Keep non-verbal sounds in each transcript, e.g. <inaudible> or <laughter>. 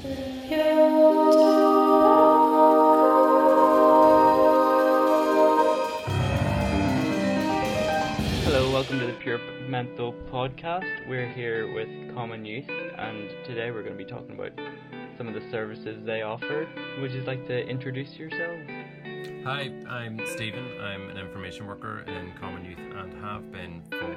Hello, welcome to the Pure Mental Podcast. We're here with Common Youth, and today we're going to be talking about some of the services they offer. Would you like to introduce yourselves? Hi, I'm Steven. I'm an information worker in Common Youth and have been for,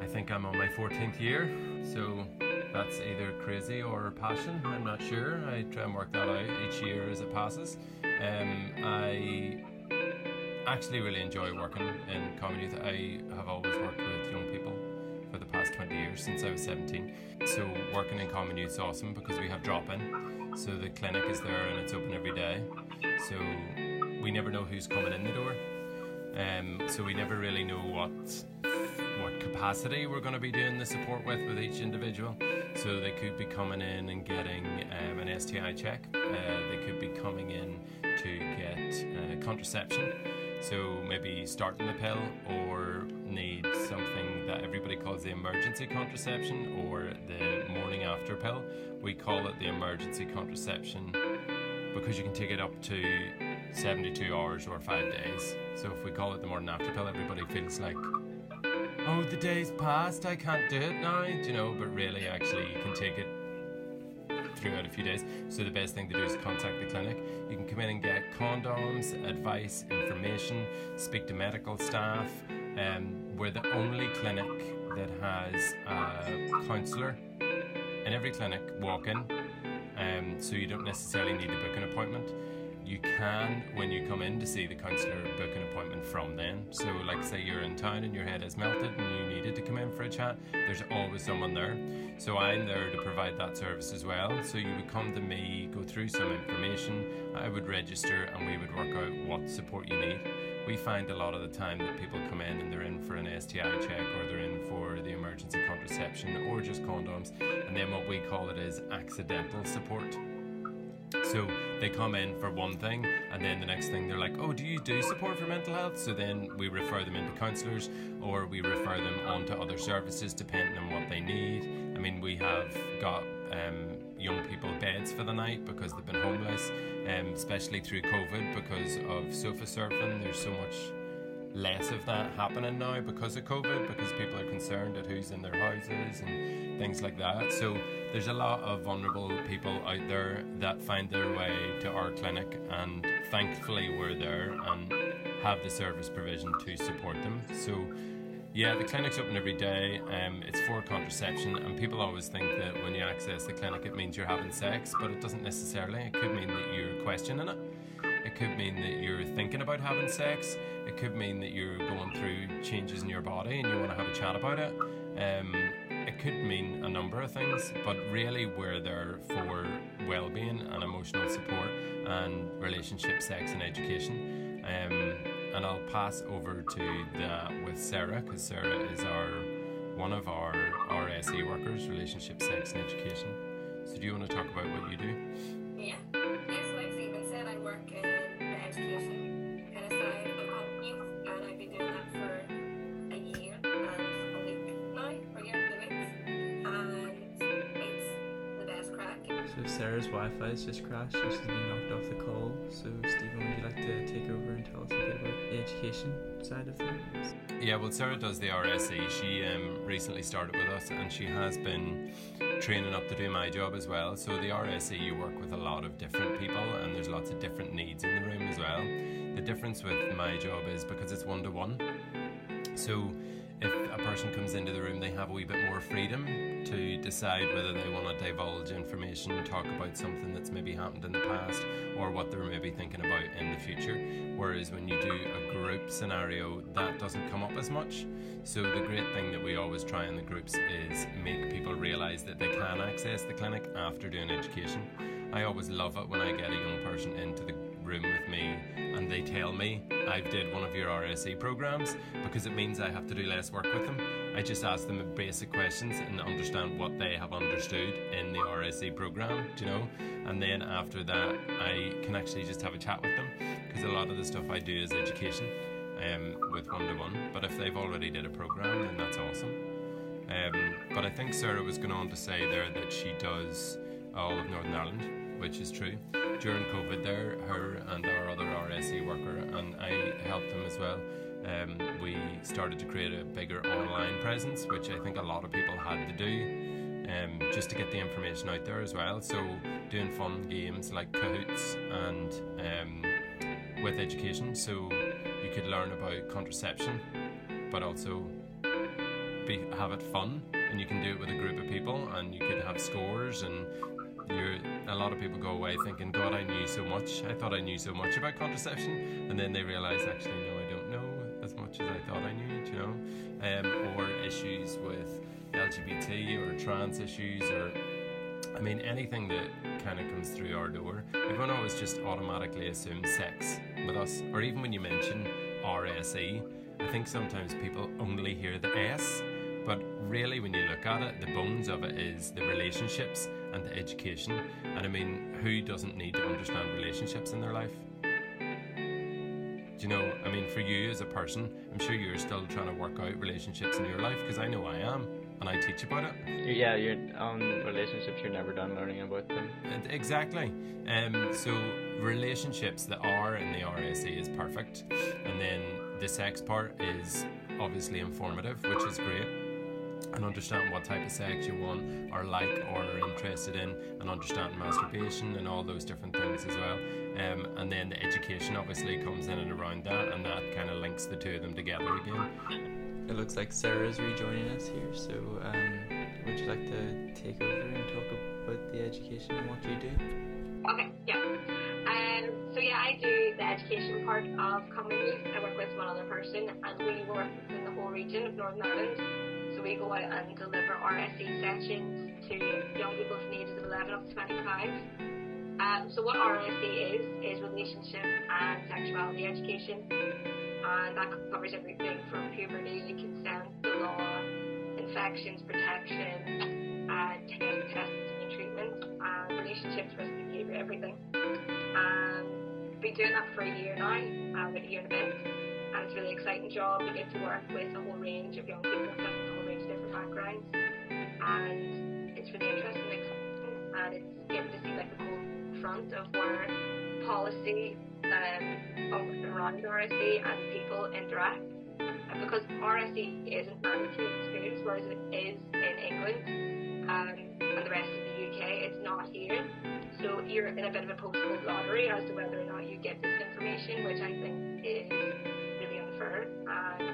I think I'm on my 14th year. So that's either crazy or passion. I'm not sure. I try and work that out each year as it passes. Um, I actually really enjoy working in Common Youth. I have always worked with young people for the past 20 years since I was 17. So working in Common Youth is awesome because we have drop-in. So the clinic is there and it's open every day. So we never know who's coming in the door. Um, so we never really know what capacity we're going to be doing the support with with each individual. So they could be coming in and getting um, an STI check. Uh, they could be coming in to get uh, contraception. So maybe starting the pill or need something that everybody calls the emergency contraception or the morning after pill. We call it the emergency contraception because you can take it up to 72 hours or five days. So if we call it the morning after pill, everybody feels like, oh, the day's passed, I can't do it now, you know, but really, actually, you can take it throughout a few days. So the best thing to do is contact the clinic. You can come in and get condoms, advice, information, speak to medical staff. Um, we're the only clinic that has a counsellor in every clinic walk in, um, so you don't necessarily need to book an appointment. You can, when you come in to see the counsellor, book an appointment from then. So, like, say you're in town and your head is melted and you needed to come in for a chat, there's always someone there. So, I'm there to provide that service as well. So, you would come to me, go through some information, I would register, and we would work out what support you need. We find a lot of the time that people come in and they're in for an STI check or they're in for the emergency contraception or just condoms, and then what we call it is accidental support. So they come in for one thing, and then the next thing they're like, "Oh, do you do support for mental health?" So then we refer them into counsellors, or we refer them on to other services depending on what they need. I mean, we have got um, young people beds for the night because they've been homeless, um, especially through COVID because of sofa surfing. There's so much less of that happening now because of COVID, because people are concerned at who's in their houses and things like that. So there's a lot of vulnerable people out there that find their way to our clinic, and thankfully we're there and have the service provision to support them. So yeah, the clinic's open every day. Um, it's for contraception, and people always think that when you access the clinic, it means you're having sex, but it doesn't necessarily. It could mean that you're questioning it. It could mean that you're thinking about having sex. It could mean that you're going through changes in your body and you want to have a chat about it. Um, it could mean a number of things, but really we're there for well-being and emotional support and relationship, sex, and education. Um, and I'll pass over to that with Sarah because Sarah is our one of our RSE workers, relationship, sex, and education. So do you want to talk about what you do? Yeah. Has just crashed. She's been knocked off the call. So Steven, would you like to take over and tell us a bit about the education side of things? Yeah, well, Sarah does the RSE. She um, recently started with us and she has been training up to do my job as well. So, the RSE, you work with a lot of different people and there's lots of different needs in the room as well. The difference with my job is because it's one to one. So, if a person comes into the room, they have a wee bit more freedom to decide whether they want to divulge information, talk about something that's maybe happened in the past, or what they're maybe thinking about in the future. Whereas when you do a group scenario, that doesn't come up as much. So, the great thing that we always try in the groups is make people realize that they can access the clinic after doing education. I always love it when I get a young person into the room with me and they tell me I've did one of your RSE programs because it means I have to do less work with them. I just ask them basic questions and understand what they have understood in the RSE program, you know? And then after that, I can actually just have a chat with them because a lot of the stuff I do is education um, with one to one. But if they've already did a program, then that's awesome. Um, but I think Sarah was going on to say there that she does all of Northern Ireland, which is true. During COVID, there, her and our other RSE worker, and I helped them as well. Um, we started to create a bigger online presence, which I think a lot of people had to do, um, just to get the information out there as well. So, doing fun games like Kahoots and um, with education, so you could learn about contraception, but also be, have it fun, and you can do it with a group of people, and you could have scores and you're, a lot of people go away thinking, God, I knew so much. I thought I knew so much about contraception, and then they realize, actually, no, I don't know as much as I thought I knew, you know. Um, or issues with LGBT or trans issues, or I mean, anything that kind of comes through our door. Everyone always just automatically assumes sex with us, or even when you mention RSE, I think sometimes people only hear the S. But really, when you look at it, the bones of it is the relationships and the education. And I mean, who doesn't need to understand relationships in their life? Do you know, I mean, for you as a person, I'm sure you're still trying to work out relationships in your life because I know I am and I teach about it. Yeah, you're on relationships. You're never done learning about them. And exactly. Um, so relationships that are in the RSE is perfect, and then the sex part is obviously informative, which is great and understand what type of sex you want or like or are interested in and understand masturbation and all those different things as well um, and then the education obviously comes in and around that and that kind of links the two of them together again It looks like Sarah's rejoining us here, so um, would you like to take over and talk about the education and what you do? Okay, yeah. Um, so yeah, I do the education part of Common Youth. I work with one other person, and we work within the whole region of Northern Ireland. We go out and deliver RSE sessions to young people from ages of 11 up to 25. Um, so what RSE is is relationship and sexuality education, and that covers everything from puberty, consent, the law, infections, protection, uh, test, tests and treatment, and relationships, risk behaviour, everything. Um, been doing that for a year now, uh, about a year and a bit, and it's a really exciting job. You get to work with a whole range of young people from backgrounds, and it's really interesting and and it's getting to see like the whole front of where policy um, around RSE and people interact. And because RSE isn't in schools, whereas it is in England um, and the rest of the UK, it's not here. So you're in a bit of a postcode lottery as to whether or not you get this information, which I think is really unfair and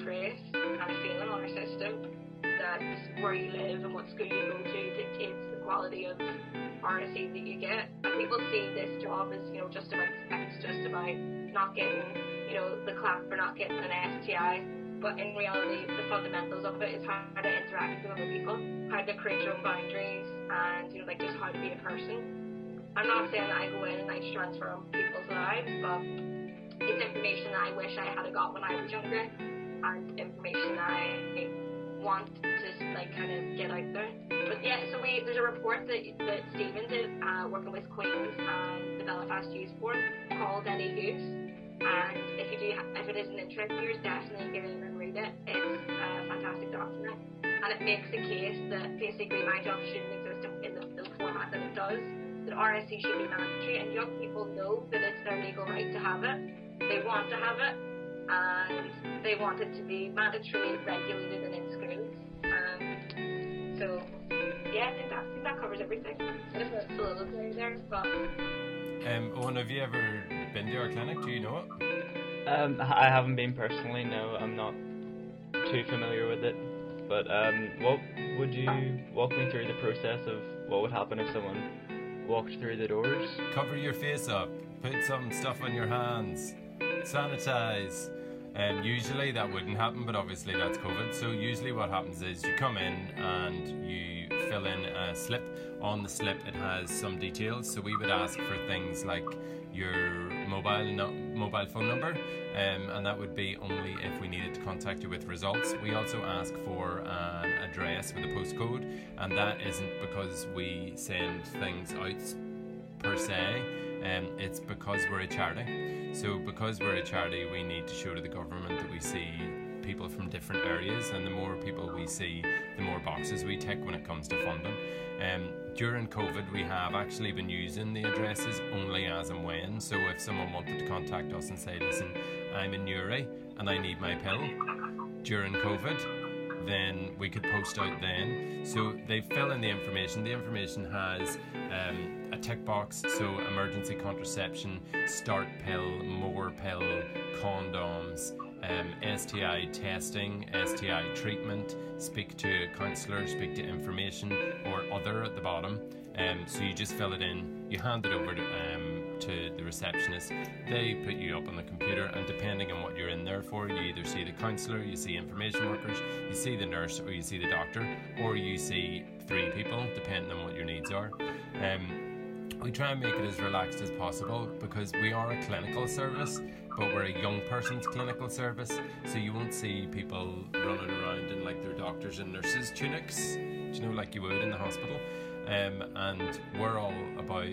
disgrace and a failing on our system that where you live and what school you go to dictates the quality of RSE that you get. And people see this job as, you know, just about sex, just about not getting, you know, the clap for not getting an STI. But in reality, the fundamentals of it is how to interact with other people, how to create your own boundaries, and, you know, like just how to be a person. I'm not saying that I go in and I transform people's lives, but it's information that I wish I had got when I was younger, and information I want to like kind of get out there. But yeah, so we there's a report that that Steven did uh, working with Queens and the Belfast Youth Board called Any Youth. And if you do, if it is an interest of yours, definitely get in and read it. It's a fantastic document, and it makes the case that basically my job shouldn't exist in the, the format that it does. That RSE should be mandatory, and young people know that it's their legal right to have it. They want to have it, and they want it to be mandatory, regulated, and in schools. Um, so, yeah, I think that, I think that covers everything. Bit of a soliloquy there, but um, Owen have you ever been to our clinic do you know it Um, I haven't been personally. No, I'm not too familiar with it. But um, what would you walk me through the process of what would happen if someone walked through the doors? cover your face up, put some stuff on your hands, sanitize. Um, usually that wouldn't happen, but obviously that's COVID. So usually what happens is you come in and you fill in a slip. On the slip it has some details. So we would ask for things like your mobile no- mobile phone number, um, and that would be only if we needed to contact you with results. We also ask for an address with a postcode, and that isn't because we send things out per se. Um, it's because we're a charity. So because we're a charity, we need to show to the government that we see people from different areas, and the more people we see, the more boxes we tick when it comes to funding. Um, during COVID, we have actually been using the addresses only as and when. So if someone wanted to contact us and say, listen, I'm in Newry and I need my pill during COVID, then we could post out then. So they fill in the information. The information has um, a tick box, so emergency contraception, start pill, more pill, condoms, um, STI testing, STI treatment, speak to a counsellor, speak to information, or other at the bottom. Um, so you just fill it in, you hand it over to, um, to the receptionist. They put you up on the computer, and depending on what you're in there for, you either see the counsellor, you see information workers, you see the nurse, or you see the doctor, or you see three people, depending on what your needs are. Um, we try and make it as relaxed as possible because we are a clinical service, but we're a young person's clinical service, so you won't see people running around in like their doctors and nurses tunics, you know, like you would in the hospital. Um, and we're all about,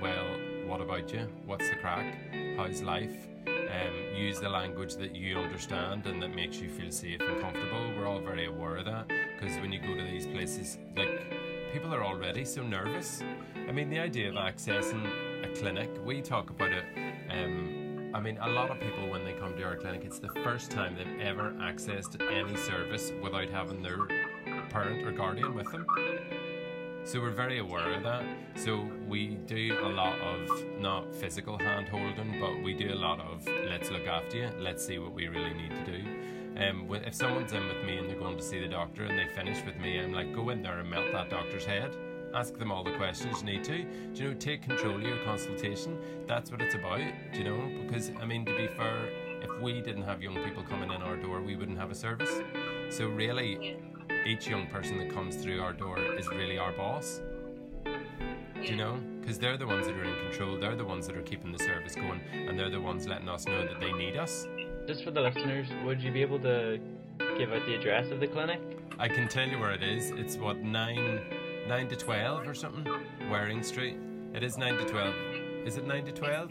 well, what about you? What's the crack? How's life? Um, use the language that you understand and that makes you feel safe and comfortable. We're all very aware of that because when you go to these places, like people are already so nervous. I mean, the idea of accessing a clinic, we talk about it. Um, I mean, a lot of people, when they come to our clinic, it's the first time they've ever accessed any service without having their parent or guardian with them. So we're very aware of that. So we do a lot of not physical hand holding, but we do a lot of let's look after you, let's see what we really need to do. Um, if someone's in with me and they're going to see the doctor and they finish with me, I'm like, go in there and melt that doctor's head. Ask them all the questions you need to. Do you know, take control of your consultation. That's what it's about, do you know? Because, I mean, to be fair, if we didn't have young people coming in our door, we wouldn't have a service. So, really, each young person that comes through our door is really our boss. Do you know? Because they're the ones that are in control, they're the ones that are keeping the service going, and they're the ones letting us know that they need us. Just for the listeners, would you be able to give out the address of the clinic? I can tell you where it is. It's what nine, nine to twelve or something. Waring Street. It is nine to twelve. Is it nine to twelve?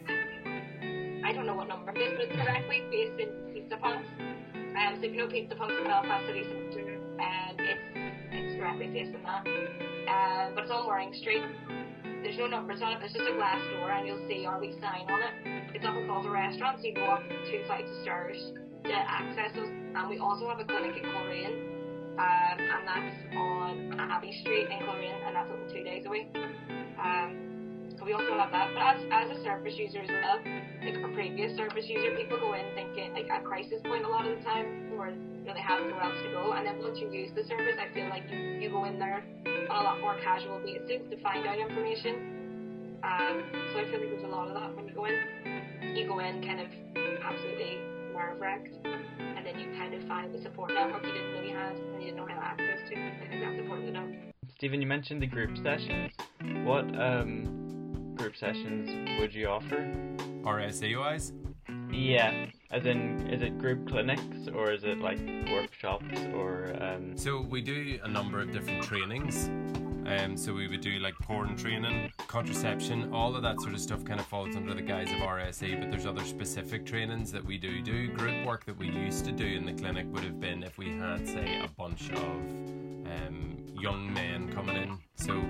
I don't know what number it is, but it's directly based in Pizza Punks. Um, so if you know Pizza Punks in Belfast City Um, it's it's directly facing that. Um, but it's on Waring Street. There's no numbers on it. It's just a glass door, and you'll see our wee sign on it. It's up above the restaurant, so you go up two flights of stairs to access us. And we also have a clinic in Coleraine, um, and that's on Abbey Street in Coleraine, and that's open two days a week. Um, we also have that. But as, as a service user as well, like a previous service user, people go in thinking like at crisis point a lot of the time, or you know they have nowhere else to go. And then once you use the service, I feel like you, you go in there on a lot more casual basis to find out information. Um, so I feel like there's a lot of that when you go in. You go in kind of absolutely nerve wracked, and then you kind of find the support network you didn't know you had and you didn't know how to access to. I think that's important to know. Steven, you mentioned the group sessions. What um, group sessions would you offer? RSE wise? Yeah, as in, is it group clinics or is it like workshops or? Um... So we do a number of different trainings. Um, so we would do like porn training, contraception, all of that sort of stuff kind of falls under the guise of RSE, but there's other specific trainings that we do do. Group work that we used to do in the clinic would have been if we had, say, a bunch of um, young men coming in. So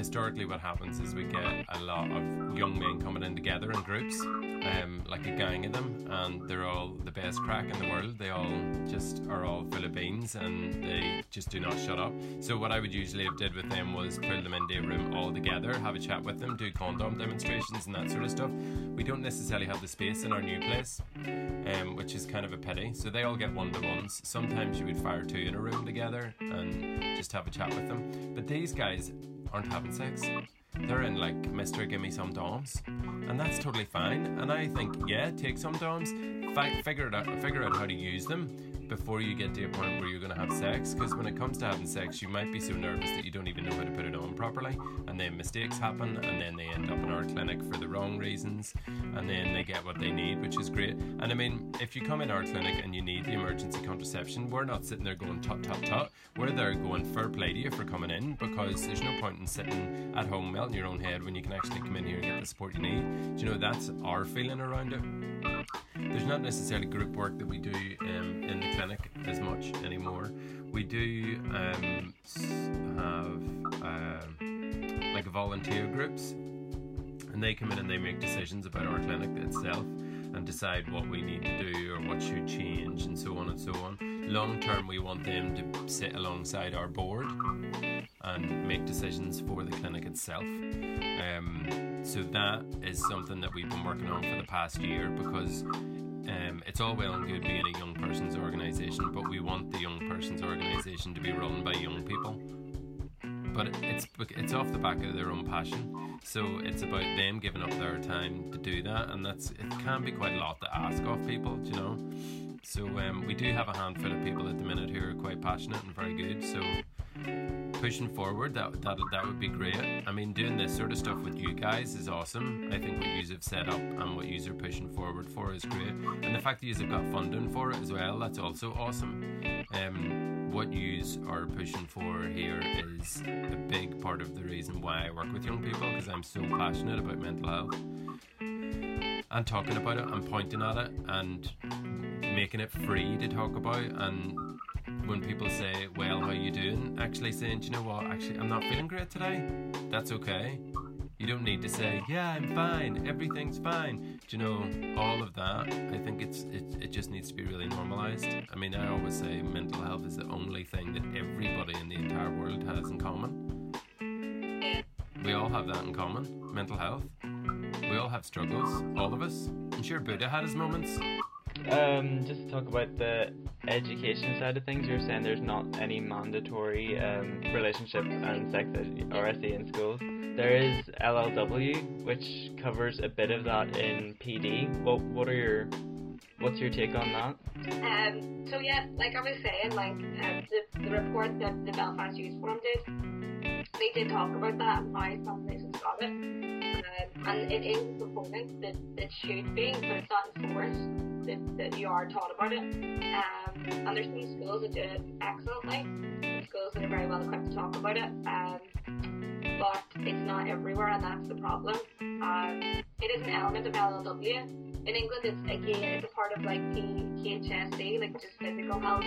historically what happens is we get a lot of young men coming in together in groups um, like a gang of them and they're all the best crack in the world. They all just are all full of beans and they just do not shut up. So what I would usually have did with them was pull them into a room all together have a chat with them do condom demonstrations and that sort of stuff. We don't necessarily have the space in our new place um, which is kind of a pity. So they all get one-to-ones. Sometimes you would fire two in a room together and just have a chat with them. But these guys aren't having sex. They're in like Mr. Give Me Some Doms, and that's totally fine. And I think yeah, take some Doms, fi- figure it out, figure out how to use them before you get to a point where you're going to have sex. Because when it comes to having sex, you might be so nervous that you don't even know how to put it on properly, and then mistakes happen, and then they end up in our clinic for the wrong reasons, and then they get what they need, which is great. And I mean, if you come in our clinic and you need the emergency contraception, we're not sitting there going tut tut tut. We're there going fair play to you for coming in because there's no point in sitting at home melting your own head when you can actually come in here and get the support you need. Do you know that's our feeling around it? There's not necessarily group work that we do um, in the clinic as much anymore. we do um, have um like volunteer groups, and they come in and they make decisions about our clinic itself and decide what we need to do or what should change and so on and so on. Long term, we want them to sit alongside our board and make decisions for the clinic itself. Um, so that is something that we've been working on for the past year because um, it's all well and good being a young person's organisation, but we want the young person's organisation to be run by young people. But it's it's off the back of their own passion, so it's about them giving up their time to do that, and that's it can be quite a lot to ask of people, you know. So um, we do have a handful of people at the minute who are quite passionate and very good. So pushing forward, that that that would be great. I mean, doing this sort of stuff with you guys is awesome. I think what you have set up and what you are pushing forward for is great, and the fact that you have got funding for it as well, that's also awesome. Um, what you are pushing for here is a big part of the reason why I work with young people because I'm so passionate about mental health and talking about it and pointing at it and making it free to talk about and when people say, "Well, how you doing?" Actually saying, "Do you know what? Actually, I'm not feeling great today. That's okay. You don't need to say, "Yeah, I'm fine. Everything's fine." Do you know all of that? I think it's it, it just needs to be really normalized. I mean, I always say mental health is the only thing that everybody in the entire world has in common. We all have that in common. Mental health. We all have struggles. All of us. I'm sure Buddha had his moments. Um, just to talk about the education side of things, you're saying there's not any mandatory um, relationship and sex ed- RSE in schools. There is LLW, which covers a bit of that in PD. What what are your what's your take on that? Um, so yeah, like I was saying, like um, the, the report that the Belfast Youth Forum did, they did talk about that and why some places got it. And it is a component that, that should be, but it's not enforced, that, that you are taught about it. Um, and there's some schools that do it excellently, some schools that are very well equipped to talk about it. Um, but it's not everywhere, and that's the problem. Um, it is an element of LLW. In England, it's again, it's a part of like PHSD, like is physical health,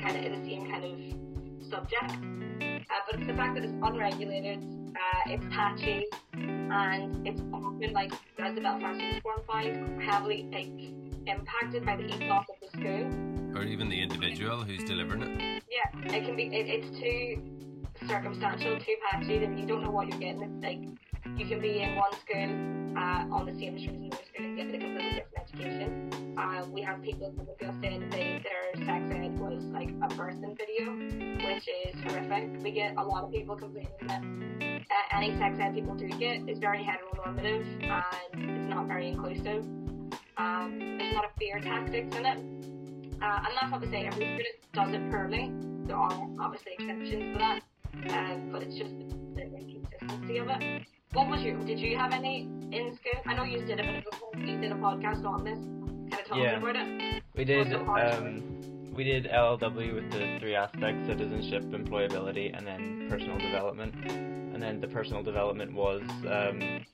kind of in the same kind of subject. Uh, but it's the fact that it's unregulated, uh, it's patchy, and it's often like, as the Belfast Youth Forum found, heavily like impacted by the ethos of the school. Or even the individual who's delivering it. Yeah, it can be. It, it's too circumstantial, too patchy that you don't know what you're getting. It's like you can be in one school uh, on the same street as another school and get a completely different education. Uh, we have people come up to us saying that they, their sex ed was like a person video, which is horrific. We get a lot of people complaining that uh, any sex ed people do get is very heteronormative and it's not very inclusive. Um, there's a lot of fear tactics in it. Uh, and that's not to say every student does it poorly. There are obviously exceptions to that, um, but it's just the inconsistency of it. What was you? Did you have any in school? I know you did a bit of a you did a podcast on this, kind of talking Yeah. about it. We did um, we did LLW with the three aspects: citizenship, employability, and then personal development. And then the personal development was um,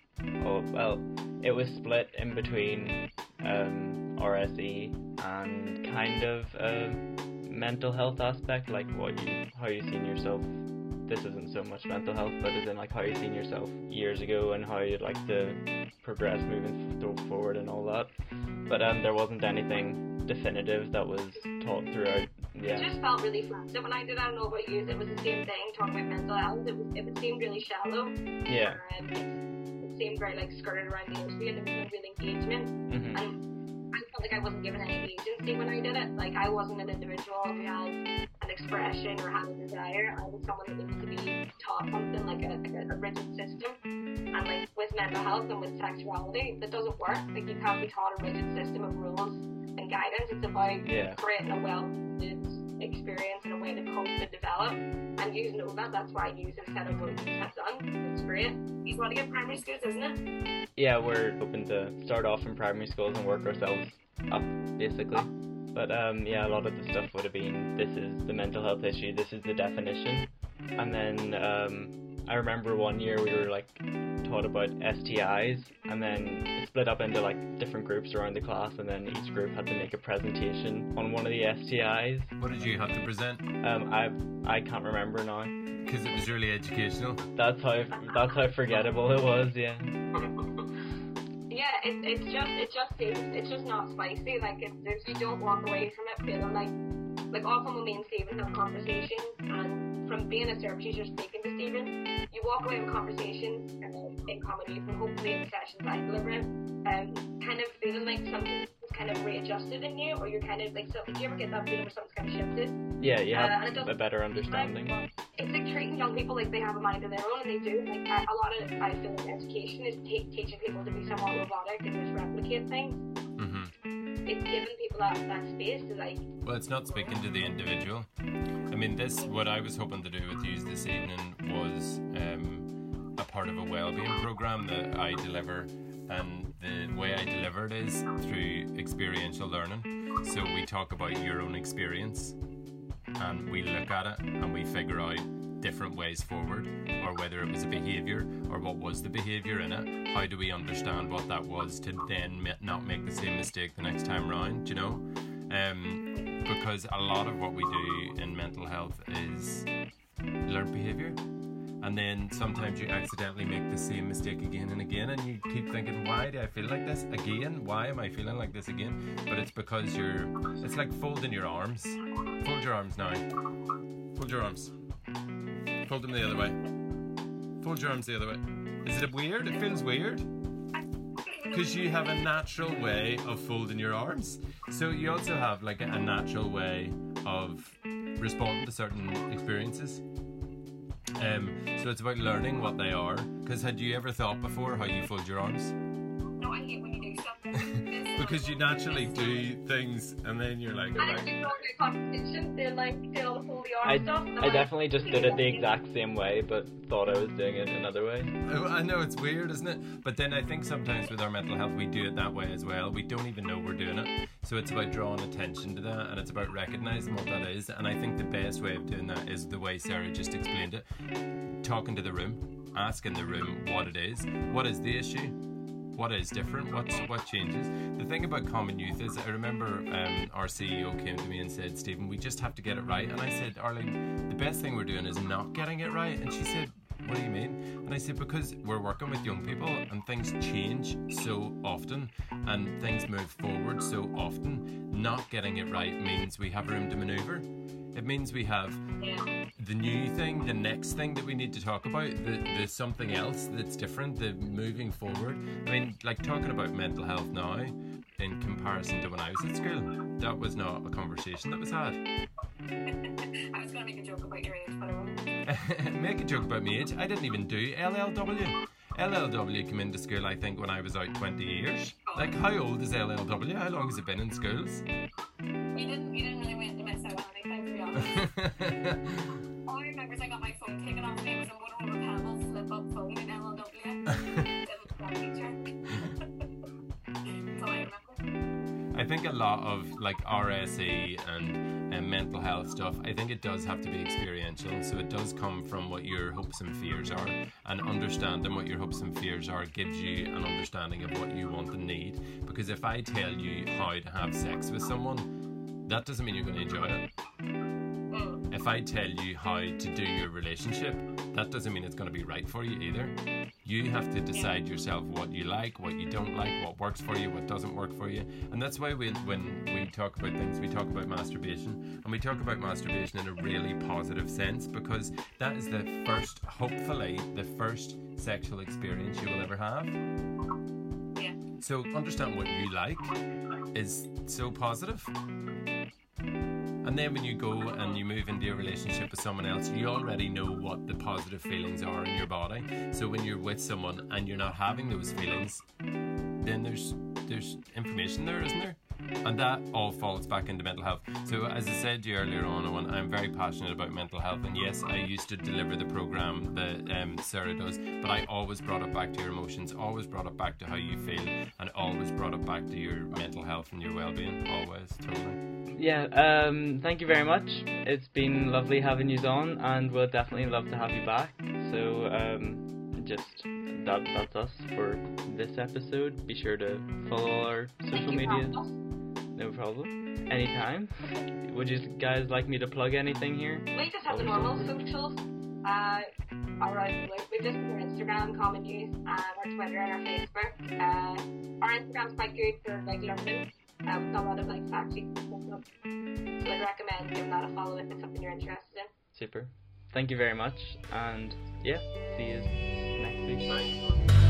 oh well, it was split in between um, RSE and kind of um, mental health aspect, like what you how you've seen yourself. This isn't so much mental health, but as in like how you've seen yourself years ago and how you'd like to progress moving forward and all that. But um, there wasn't anything definitive that was taught throughout. It just felt really flat. So when I did, I don't know about you, it was the same thing talking about mental health. It was it seemed really shallow. yeah. And seemed very like skirted around the industry and there was no real engagement. hmm And I felt like I wasn't given any agency when I did it. Like I wasn't an individual who had an expression or had a desire. I was someone that needed to be taught something like a, like a, a rigid system. And like with mental health and with sexuality, that doesn't work. Like you can't be taught a rigid system of rules and guidance. It's about Yeah. creating a well-rounded experience and a way to cope and develop. And know that. That's why you have set of what you have done. It's great. You want to get primary schools, isn't it? Yeah, we're hoping to start off in primary schools and work ourselves up, basically. But um, yeah, a lot of the stuff would have been this is the mental health issue, this is the definition, and then um, I remember one year we were like taught about STIs, and then it split up into like different groups around the class, and then each group had to make a presentation on one of the STIs. What did you have to present? Um, I I can't remember now. Because it was really educational. That's how that's how forgettable it was. Yeah. <laughs> Yeah, it, it's just it just seems it's just not spicy. Like it's there's you don't walk away from it feeling like like often when me and Steven have conversations and from being a service user speaking to Steven, you walk away with conversations um, in youth and hopefully in the sessions I deliver it, um, kind of feeling like something's kind of readjusted in you or you're kind of like so do you ever get that feeling where something's kind of shifted? Yeah, you Uh, have doesn't- a better understanding. It's like treating young people like they have a mind of their own, and they do. Like a a lot of I feel like education is ta teaching people to be somewhat robotic and just replicate things. It's giving people that, that space to like Well, it's not speaking to the individual. I mean, this, what I was hoping to do with you this evening was um, a part of a well-being program that I deliver, and the way I deliver it is through experiential learning. So we talk about your own experience, and we look at it and we figure out different ways forward, or whether it was a behaviour or what was the behaviour in it. How do we understand what that was to then not make the same mistake the next time round? You know, um, because a lot of what we do in mental health is learned behaviour. And then sometimes you accidentally make the same mistake again and again, and you keep thinking, why do I feel like this again? Why am I feeling like this again? But it's because you're, it's like folding your arms. Fold your arms now. Fold your arms. Fold them the other way. Fold your arms the other way. Is it weird? It feels weird. Because you have a natural way of folding your arms. So you also have like a natural way of responding to certain experiences. Um, so it's about learning what they are. Because had you ever thought before how you fold your arms? no, I hate when you do something. <laughs> Because you naturally do things and then you're like, And alright. it's just a competition. They're like doing all the holy arm I, stuff. and I'm like, definitely just did it the exact same way, but thought I was doing it another way. Oh, I know it's weird, isn't it? But then I think sometimes with our mental health, we do it that way as well. We don't even know we're doing it. So it's about drawing attention to that and it's about recognizing what that is. And I think the best way of doing that is the way Sarah just explained it talking to the room, asking the room what it is. What is the issue? What is different? What's what changes? The thing about Common Youth is, I remember um, our CEO came to me and said, "Steven, we just have to get it right." And I said, "Arlene, the best thing we're doing is not getting it right." And she said, what do you mean? And I said, because we're working with young people and things change so often and things move forward so often, not getting it right means we have room to maneuver. It means we have. The new thing, the next thing that we need to talk about, the, the something else that's different, the moving forward. I mean, like talking about mental health now in comparison to when I was at school, that was not a conversation that was had. <laughs> I was gonna make a joke about your age, but I won't. <laughs> Make a joke about my age. I didn't even do LLW. LLW came into school, I think, when I was out 20 years. Like, how old is LLW? How long has it been in schools? You didn't. You didn't really want to miss out on anything, to be honest. <laughs> All I remember is I got my phone taken off me. It was a Motorola Pebble flip-up phone in LLW. Didn't tell teacher. That's all I. I think a lot of like RSE and, and mental health stuff, I think it does have to be experiential. So it does come from what your hopes and fears are. And understanding what your hopes and fears are gives you an understanding of what you want and need. Because if I tell you how to have sex with someone, that doesn't mean you're going to enjoy it. If I tell you how to do your relationship, that doesn't mean it's going to be right for you either. You have to decide yourself what you like, what you don't like, what works for you, what doesn't work for you. And that's why we, when we talk about things, we talk about masturbation. And we talk about masturbation in a really positive sense because that is the first, hopefully, the first sexual experience you will ever have. Yeah. So understand what you like is so positive. And then when you go and you move into a relationship with someone else, you already know what the positive feelings are in your body. So when you're with someone and you're not having those feelings, then there's there's information there, isn't there? And that all falls back into mental health. So as I said to you earlier on, Owen, I'm very passionate about mental health. And yes, I used to deliver the program that um, Sarah does, but I always brought it back to your emotions, always brought it back to how you feel, and always brought it back to your mental health and your well-being. Always, totally. Yeah, um, thank you very much. It's been lovely having you on, and we'll definitely love to have you back. so um, just that that's us for this episode. Be sure to follow all our social Thank No problem. Anytime. Would you guys like me to plug anything here? We just have the normal socials. Uh, alright, like we just have our Instagram, Common Youth, and our Twitter and our Facebook. Uh, our Instagram's quite good for like learning. Uh, we've got a lot of like fact sheets and stuff. So I'd recommend giving that a follow if it's something you're interested in. Super. Thank you very much, and yeah, see you next week. Thanks.